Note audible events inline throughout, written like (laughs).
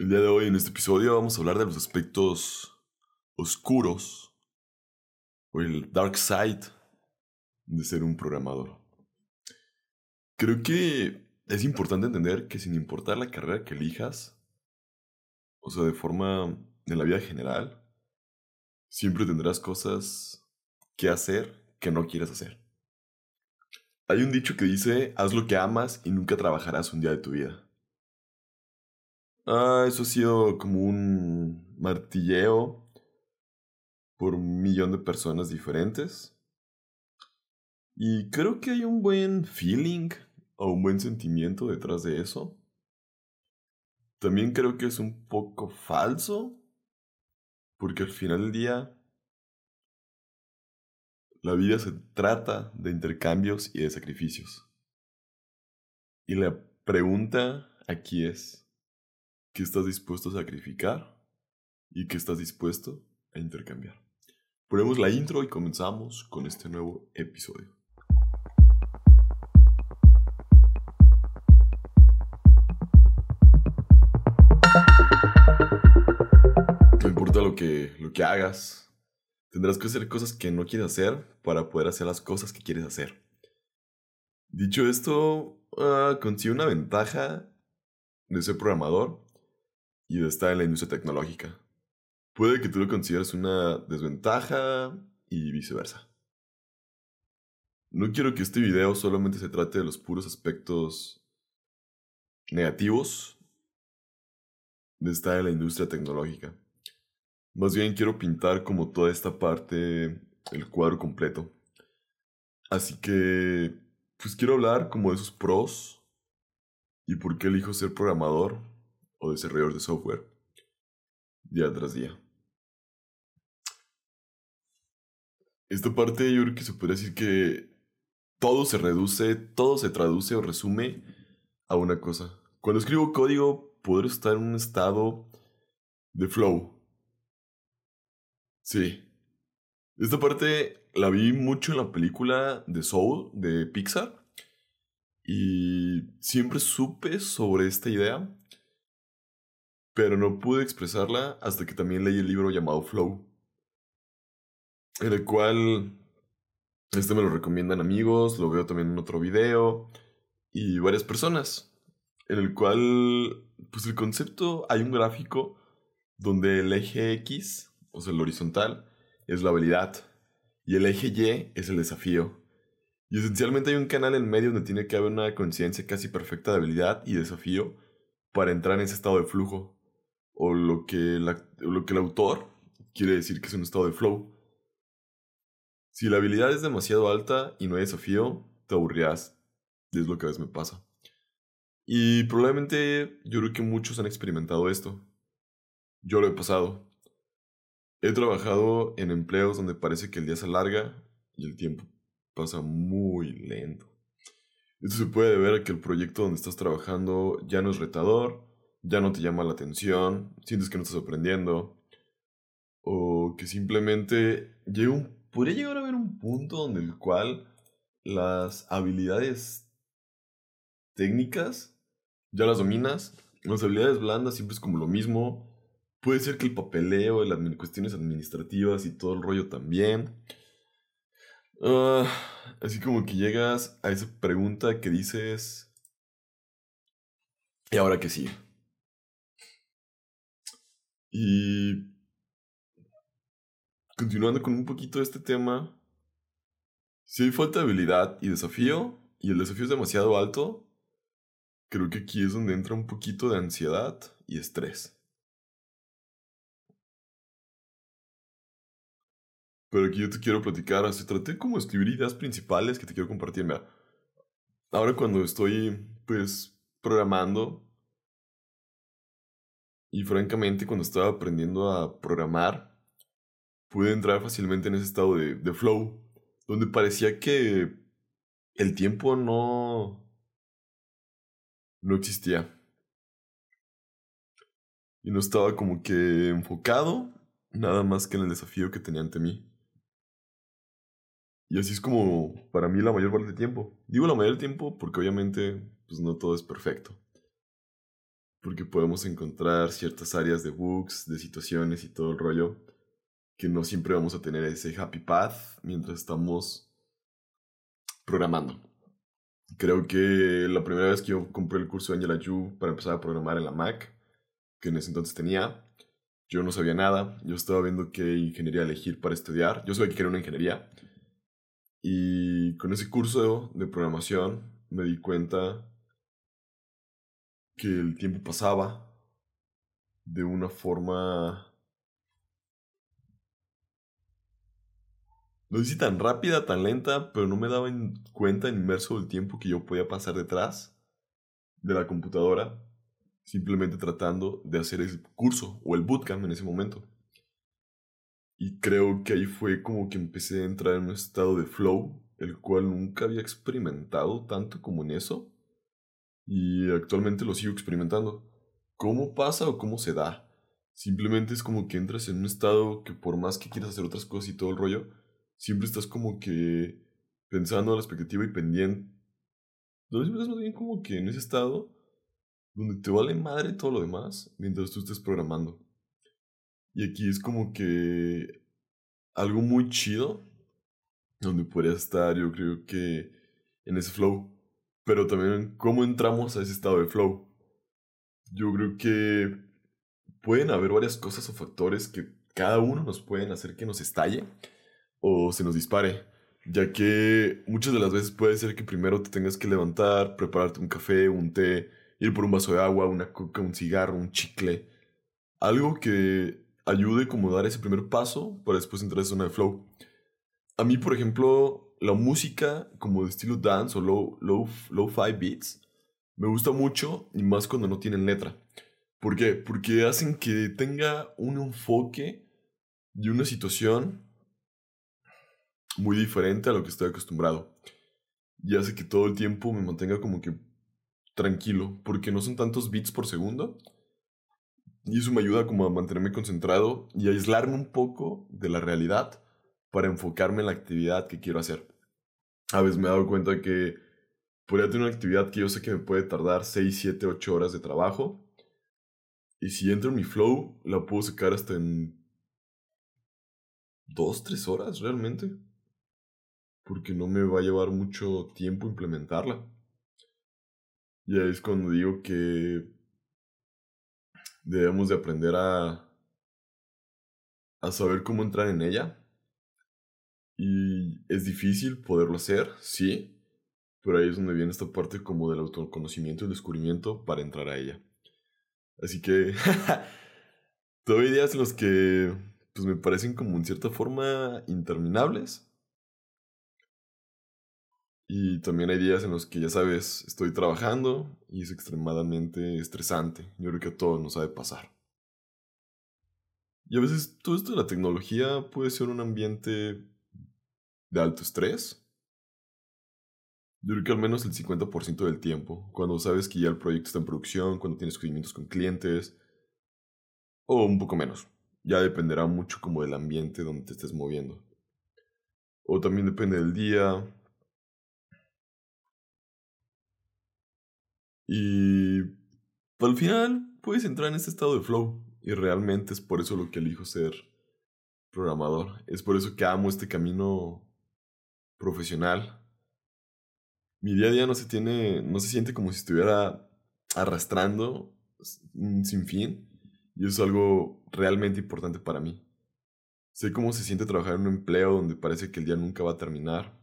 El día de hoy, en este episodio, vamos a hablar de los aspectos oscuros o el dark side de ser un programador. Creo que es importante entender que sin importar la carrera que elijas, o sea, de forma en la vida general, siempre tendrás cosas que hacer que no quieras hacer. Hay un dicho que dice, haz lo que amas y nunca trabajarás un día de tu vida. Ah, eso ha sido como un martilleo por un millón de personas diferentes. Y creo que hay un buen feeling o un buen sentimiento detrás de eso. También creo que es un poco falso, porque al final del día la vida se trata de intercambios y de sacrificios. Y la pregunta aquí es, ¿qué estás dispuesto a sacrificar y qué estás dispuesto a intercambiar? Ponemos la intro y comenzamos con este nuevo episodio. No importa lo que, lo que hagas, Tendrás que hacer cosas que no quieres hacer para poder hacer las cosas que quieres hacer. Dicho esto, uh, consigue una ventaja de ser programador y de estar en la industria tecnológica. Puede que tú lo consideres una desventaja y viceversa. No quiero que este video solamente se trate de los puros aspectos negativos de estar en la industria tecnológica. Más bien quiero pintar como toda esta parte, el cuadro completo. Así que, pues quiero hablar como de esos pros y por qué elijo ser programador o desarrollador de software día tras día. Esta parte yo creo que se puede decir que todo se reduce, todo se traduce o resume a una cosa. Cuando escribo código, puedo estar en un estado de flow, Sí. Esta parte la vi mucho en la película de Soul de Pixar. Y siempre supe sobre esta idea. Pero no pude expresarla hasta que también leí el libro llamado Flow. En el cual este me lo recomiendan amigos, lo veo también en otro video y varias personas. En el cual, pues el concepto, hay un gráfico donde el eje X o sea, el horizontal, es la habilidad. Y el eje Y es el desafío. Y esencialmente hay un canal en medio donde tiene que haber una conciencia casi perfecta de habilidad y desafío para entrar en ese estado de flujo. O lo que, lo que el autor quiere decir que es un estado de flow. Si la habilidad es demasiado alta y no hay desafío, te aburrirás. Es lo que a veces me pasa. Y probablemente yo creo que muchos han experimentado esto. Yo lo he pasado. He trabajado en empleos donde parece que el día se alarga y el tiempo pasa muy lento. Esto se puede deber a que el proyecto donde estás trabajando ya no es retador, ya no te llama la atención, sientes que no estás aprendiendo, o que simplemente llega podría llegar a haber un punto donde el cual las habilidades técnicas ya las dominas, las habilidades blandas siempre es como lo mismo, Puede ser que el papeleo, las cuestiones administrativas y todo el rollo también. Ah, así como que llegas a esa pregunta que dices, ¿y ahora qué sigue? Y continuando con un poquito este tema, si hay falta de habilidad y desafío, y el desafío es demasiado alto, creo que aquí es donde entra un poquito de ansiedad y estrés. Pero aquí yo te quiero platicar, así traté como escribir ideas principales que te quiero compartir. Mira, ahora cuando estoy, pues, programando, y francamente cuando estaba aprendiendo a programar, pude entrar fácilmente en ese estado de, flow, donde parecía que el tiempo no... no existía. Y no estaba como que enfocado nada más que en el desafío que tenía ante mí. Y así es como para mí la mayor parte del tiempo. Digo la mayor del tiempo porque obviamente pues no todo es perfecto. Porque podemos encontrar ciertas áreas de bugs, de situaciones y todo el rollo, que no siempre vamos a tener ese happy path mientras estamos programando. Creo que la primera vez que yo compré el curso de Angela Yu para empezar a programar en la Mac, que en ese entonces tenía, yo no sabía nada, yo estaba viendo qué ingeniería elegir para estudiar, yo sabía que quería una ingeniería, y con ese curso de programación me di cuenta que el tiempo pasaba de una forma... Sé si tan rápida, tan lenta, pero no me daba en cuenta inmerso del tiempo que yo podía pasar detrás de la computadora, simplemente tratando de hacer ese curso o el bootcamp en ese momento. Y creo que ahí fue como que empecé a entrar en un estado de flow, el cual nunca había experimentado tanto como en eso y actualmente lo sigo experimentando. ¿Cómo pasa o cómo se da? Simplemente es como que entras en un estado que por más que quieras hacer otras cosas y todo el rollo, siempre estás como que pensando a la expectativa y pendiente. No es más bien como que en ese estado donde te vale madre todo lo demás mientras tú estés programando. Y aquí es como que algo muy chido donde podría estar, yo creo que en ese flow pero también cómo entramos a ese estado de flow. Yo creo que pueden haber varias cosas o factores que cada uno nos pueden hacer que nos estalle o se nos dispare, ya que muchas de las veces puede ser que primero te tengas que levantar, prepararte un café, un té, ir por un vaso de agua, una coca, un cigarro, un chicle, algo que ayude como dar ese primer paso para después entrar esa zona de flow. A mí, por ejemplo, la música como de estilo dance o low, low, low fi beats me gusta mucho y más cuando no tienen letra. ¿Por qué? Porque hacen que tenga un enfoque y una situación muy diferente a lo que estoy acostumbrado. Y hace que todo el tiempo me mantenga como que tranquilo, porque no son tantos beats por segundo. Y eso me ayuda como a mantenerme concentrado y aislarme un poco de la realidad para enfocarme en la actividad que quiero hacer. A veces me he dado cuenta que podría tener una actividad que yo sé que me puede tardar 6, 7, 8 horas de trabajo. Y si entro en mi flow, la puedo sacar hasta en 2, 3 horas realmente. Porque no me va a llevar mucho tiempo implementarla. Y ahí es cuando digo que debemos de aprender a, a saber cómo entrar en ella y es difícil poderlo hacer, sí, pero ahí es donde viene esta parte como del autoconocimiento y descubrimiento para entrar a ella. Así que (laughs) todavía días en los que pues me parecen como en cierta forma interminables. Y también hay días en los que ya sabes, estoy trabajando y es extremadamente estresante. Yo creo que a todos nos ha de pasar. Y a veces todo esto de la tecnología puede ser un ambiente de alto estrés. Yo creo que al menos el 50% del tiempo, cuando sabes que ya el proyecto está en producción, cuando tienes seguimientos con clientes, o un poco menos. Ya dependerá mucho como del ambiente donde te estés moviendo. O también depende del día. Y al final puedes entrar en este estado de flow. Y realmente es por eso lo que elijo ser programador. Es por eso que amo este camino profesional, mi día a día no se tiene, no se siente como si estuviera arrastrando sin fin. Y eso es algo realmente importante para mí. Sé cómo se siente trabajar en un empleo donde parece que el día nunca va a terminar.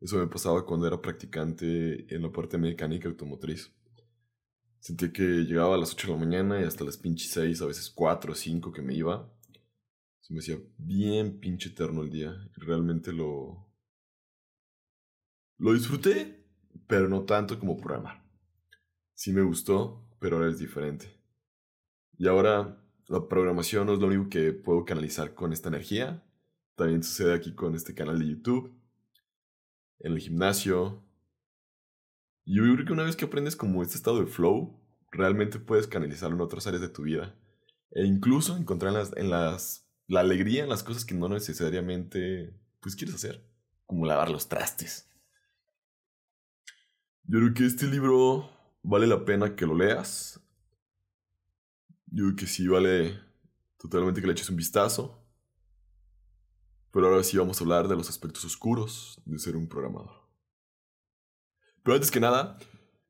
Eso me pasaba cuando era practicante en la parte mecánica automotriz. Sentía que llegaba a las 8 de la mañana y hasta las pinches 6, a veces 4 o 5 que me iba. Se me hacía bien pinche eterno el día. Y realmente lo, lo disfruté, pero no tanto como programar. Sí me gustó, pero ahora es diferente. Y ahora la programación no es lo único que puedo canalizar con esta energía. También sucede aquí con este canal de YouTube, en el gimnasio. Y yo creo que una vez que aprendes como este estado de flow, realmente puedes canalizarlo en otras áreas de tu vida. E incluso encontrar en las, en las, la alegría en las cosas que no necesariamente pues, quieres hacer, como lavar los trastes. Yo creo que este libro vale la pena que lo leas. Yo creo que sí vale totalmente que le eches un vistazo. Pero ahora sí vamos a hablar de los aspectos oscuros de ser un programador. Pero antes que nada,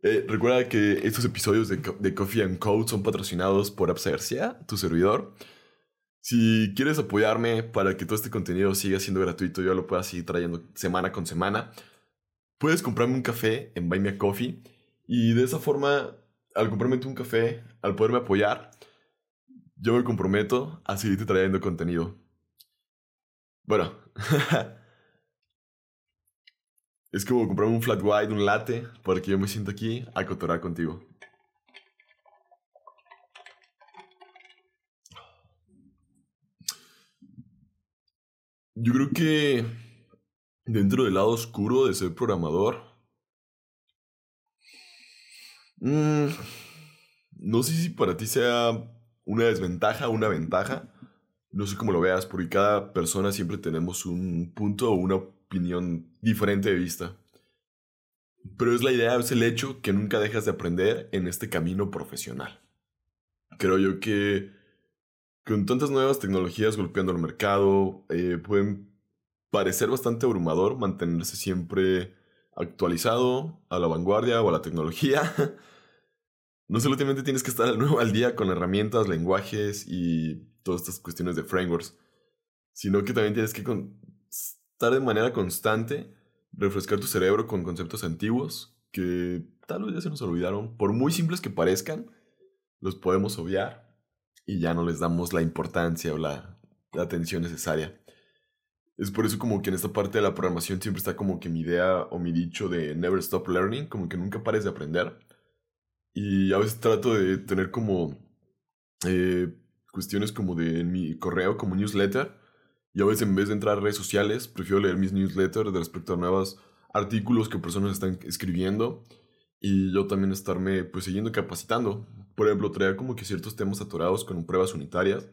eh, recuerda que estos episodios de, de, Coffee and Code son patrocinados por Apps García, tu servidor. Si quieres apoyarme para que todo este contenido siga siendo gratuito, yo lo pueda seguir trayendo semana con semana, puedes comprarme un café en Buy Me a Coffee y de esa forma, al comprarme un café, al poderme apoyar, yo me comprometo a seguirte trayendo contenido. Bueno, (laughs) es como comprarme un flat white, un latte, para que yo me sienta aquí a cotorar contigo. Yo creo que dentro del lado oscuro de ser programador, mmm, no sé si para ti sea una desventaja o una ventaja. No sé cómo lo veas, porque cada persona siempre tenemos un punto o una opinión diferente de vista. Pero es la idea, es el hecho que nunca dejas de aprender en este camino profesional. Creo yo que con tantas nuevas tecnologías golpeando el mercado, eh, pueden parecer bastante abrumador mantenerse siempre actualizado, a la vanguardia o a la tecnología. (laughs) no solamente tienes que estar al nuevo al día con herramientas, lenguajes y todas estas cuestiones de frameworks, sino que también tienes que estar de manera constante, refrescar tu cerebro con conceptos antiguos que tal vez ya se nos olvidaron, por muy simples que parezcan, los podemos obviar y ya no les damos la importancia o la, la atención necesaria. Es por eso como que en esta parte de la programación siempre está como que mi idea o mi dicho de never stop learning, como que nunca pares de aprender y a veces trato de tener como eh, cuestiones como de en mi correo, como newsletter. Y a veces en vez de entrar a redes sociales, prefiero leer mis newsletters de respecto a nuevos artículos que personas están escribiendo. Y yo también estarme pues siguiendo capacitando. Por ejemplo, traer como que ciertos temas atorados con pruebas unitarias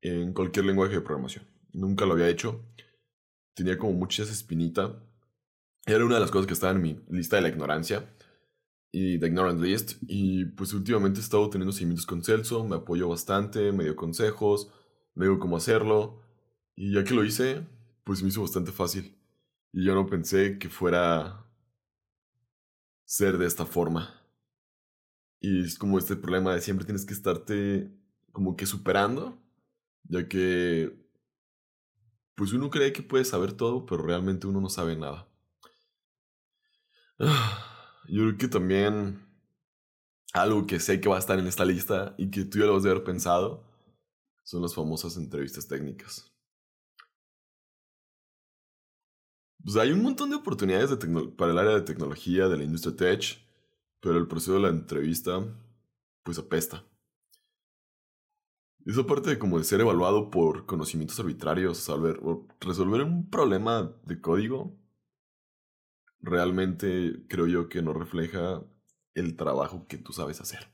en cualquier lenguaje de programación. Nunca lo había hecho. Tenía como muchas espinita. Era una de las cosas que estaba en mi lista de la ignorancia y The Ignorant List. Y pues últimamente he estado teniendo seguimientos con Celso, me apoyó bastante, me dio consejos, me dijo cómo hacerlo. Y ya que lo hice, pues me hizo bastante fácil. Y yo no pensé que fuera ser de esta forma. Y es como este problema de siempre tienes que estarte como que superando, ya que pues uno cree que puede saber todo, pero realmente uno no sabe nada. (sighs) Yo creo que también algo que sé que va a estar en esta lista y que tú ya lo vas a haber pensado son las famosas entrevistas técnicas. Pues hay un montón de oportunidades para el área de tecnología de la industria tech, pero el proceso de la entrevista pues apesta. Esa parte de como de ser evaluado por conocimientos arbitrarios, saber, resolver un problema de código, realmente creo yo que no refleja el trabajo que tú sabes hacer.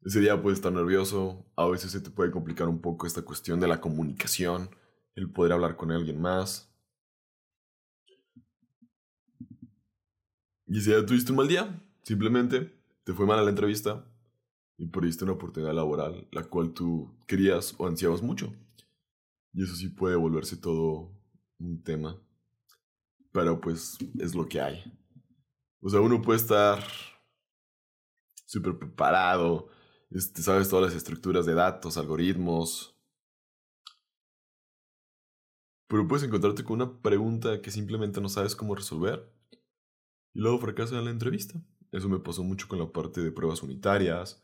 Ese día puedes estar nervioso, a veces se te puede complicar un poco esta cuestión de la comunicación, el poder hablar con alguien más. Y si ya tuviste un mal día, simplemente te fue mal a la entrevista y perdiste una oportunidad laboral la cual tú querías o ansiabas mucho. Y eso sí puede volverse todo un tema pero pues es lo que hay. O sea, uno puede estar súper preparado, este, sabes todas las estructuras de datos, algoritmos. Pero puedes encontrarte con una pregunta que simplemente no sabes cómo resolver. Y luego fracasa en la entrevista. Eso me pasó mucho con la parte de pruebas unitarias,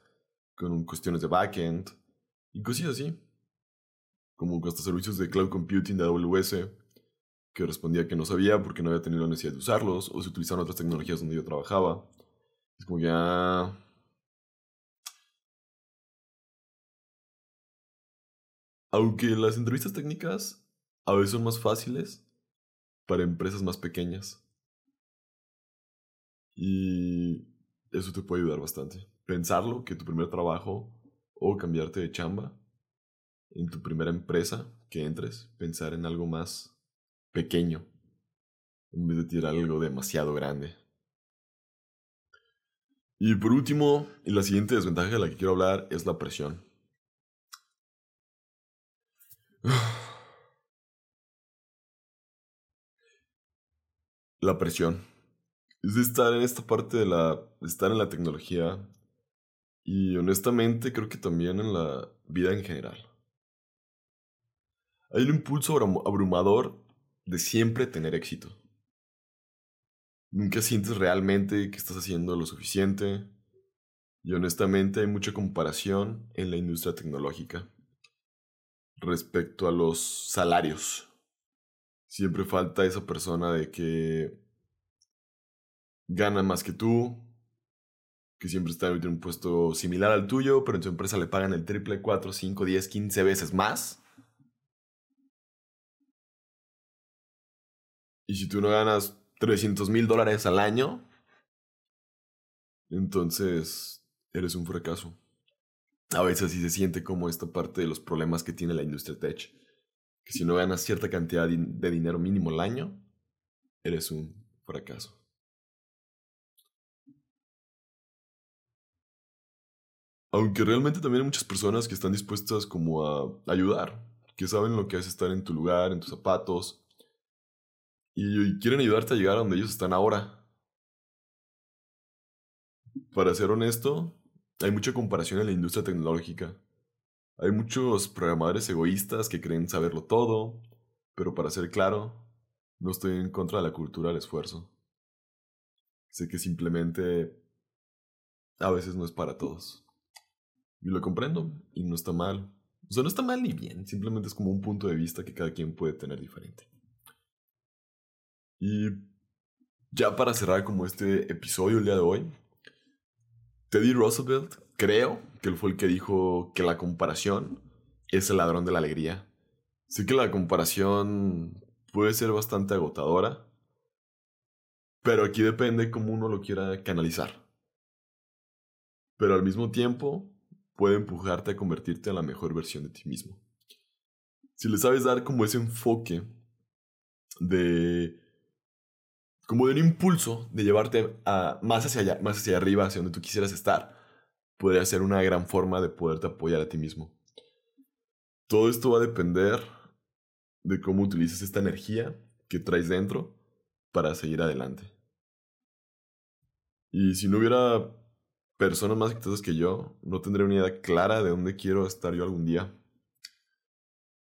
con cuestiones de backend y cosas así. Como estos servicios de cloud computing de AWS que respondía que no sabía porque no había tenido la necesidad de usarlos o se utilizaban otras tecnologías donde yo trabajaba. Es como ya... Aunque las entrevistas técnicas a veces son más fáciles para empresas más pequeñas. Y eso te puede ayudar bastante. Pensarlo, que tu primer trabajo o cambiarte de chamba en tu primera empresa que entres, pensar en algo más pequeño en vez de tirar algo demasiado grande. Y por último, la siguiente desventaja de la que quiero hablar es la presión. (sighs) La presión. Es de estar en esta parte de la. estar en la tecnología. Y honestamente creo que también en la vida en general. Hay un impulso abrumador de siempre tener éxito. Nunca sientes realmente que estás haciendo lo suficiente. Y honestamente hay mucha comparación en la industria tecnológica respecto a los salarios. Siempre falta esa persona de que gana más que tú, que siempre está en un puesto similar al tuyo, pero en su empresa le pagan el triple, 4, 5, 10, 15 veces más. Y si tú no ganas 300 mil dólares al año, entonces eres un fracaso. A veces sí se siente como esta parte de los problemas que tiene la industria tech. Que si no ganas cierta cantidad de dinero mínimo al año, eres un fracaso. Aunque realmente también hay muchas personas que están dispuestas como a ayudar, que saben lo que es estar en tu lugar, en tus zapatos, y quieren ayudarte a llegar a donde ellos están ahora. Para ser honesto, hay mucha comparación en la industria tecnológica. Hay muchos programadores egoístas que creen saberlo todo, pero para ser claro, no estoy en contra de la cultura del esfuerzo. Sé que simplemente a veces no es para todos. Y lo comprendo, y no está mal. O sea, no está mal ni bien, simplemente es como un punto de vista que cada quien puede tener diferente. Y ya para cerrar como este episodio el día de hoy, Teddy Roosevelt, creo que él fue el que dijo que la comparación es el ladrón de la alegría. Sé que la comparación puede ser bastante agotadora, pero aquí depende cómo uno lo quiera canalizar. Pero al mismo tiempo puede empujarte a convertirte en la mejor versión de ti mismo. Si le sabes dar como ese enfoque de como de un impulso de llevarte a, más, hacia allá, más hacia arriba, hacia donde tú quisieras estar, podría ser una gran forma de poderte apoyar a ti mismo. Todo esto va a depender de cómo utilices esta energía que traes dentro para seguir adelante. Y si no hubiera personas más exitosas que yo, no tendría una idea clara de dónde quiero estar yo algún día.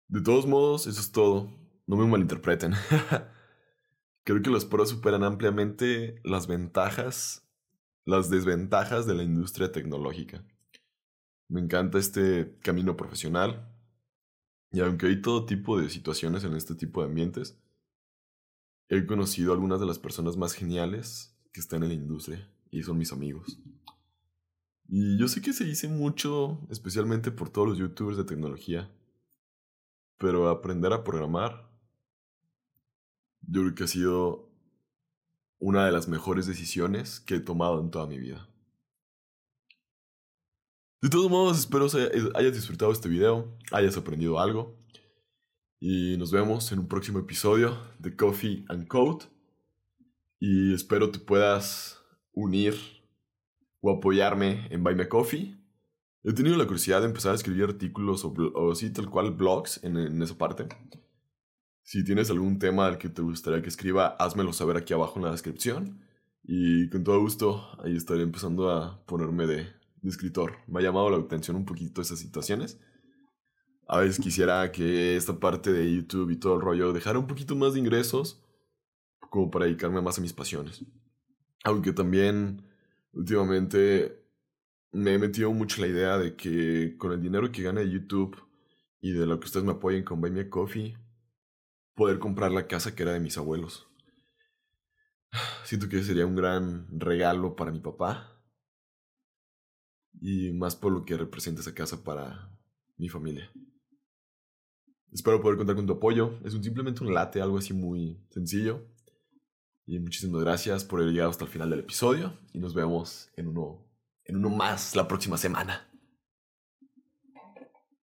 De todos modos, eso es todo. No me malinterpreten. (laughs) Creo que los pros superan ampliamente las ventajas, las desventajas de la industria tecnológica. Me encanta este camino profesional. Y aunque hay todo tipo de situaciones en este tipo de ambientes, he conocido a algunas de las personas más geniales que están en la industria y son mis amigos. Y yo sé que se dice mucho, especialmente por todos los youtubers de tecnología, pero aprender a programar yo creo que ha sido una de las mejores decisiones que he tomado en toda mi vida. De todos modos, espero hayas disfrutado este video, hayas aprendido algo. Y nos vemos en un próximo episodio de Coffee and Code. Y espero te puedas unir o apoyarme en Buy Me Coffee. He tenido la curiosidad de empezar a escribir artículos o, o sí, tal cual blogs en, en esa parte. Si tienes algún tema al que te gustaría que escriba, házmelo saber aquí abajo en la descripción. Y con todo gusto, ahí estaré empezando a ponerme de, escritor. Me ha llamado la atención un poquito esas situaciones. A veces quisiera que esta parte de YouTube y todo el rollo dejara un poquito más de ingresos, como para dedicarme más a mis pasiones. Aunque también últimamente me he metido mucho la idea de que con el dinero que gane YouTube y de lo que ustedes me apoyen con Buy Me Coffee, poder comprar la casa que era de mis abuelos. (sighs) Siento que sería un gran regalo para mi papá. Y más por lo que representa esa casa para mi familia. Espero poder contar con tu apoyo. Es un, simplemente un late, algo así muy sencillo. Y muchísimas gracias por haber llegado hasta el final del episodio. Y nos vemos en uno, en uno más la próxima semana.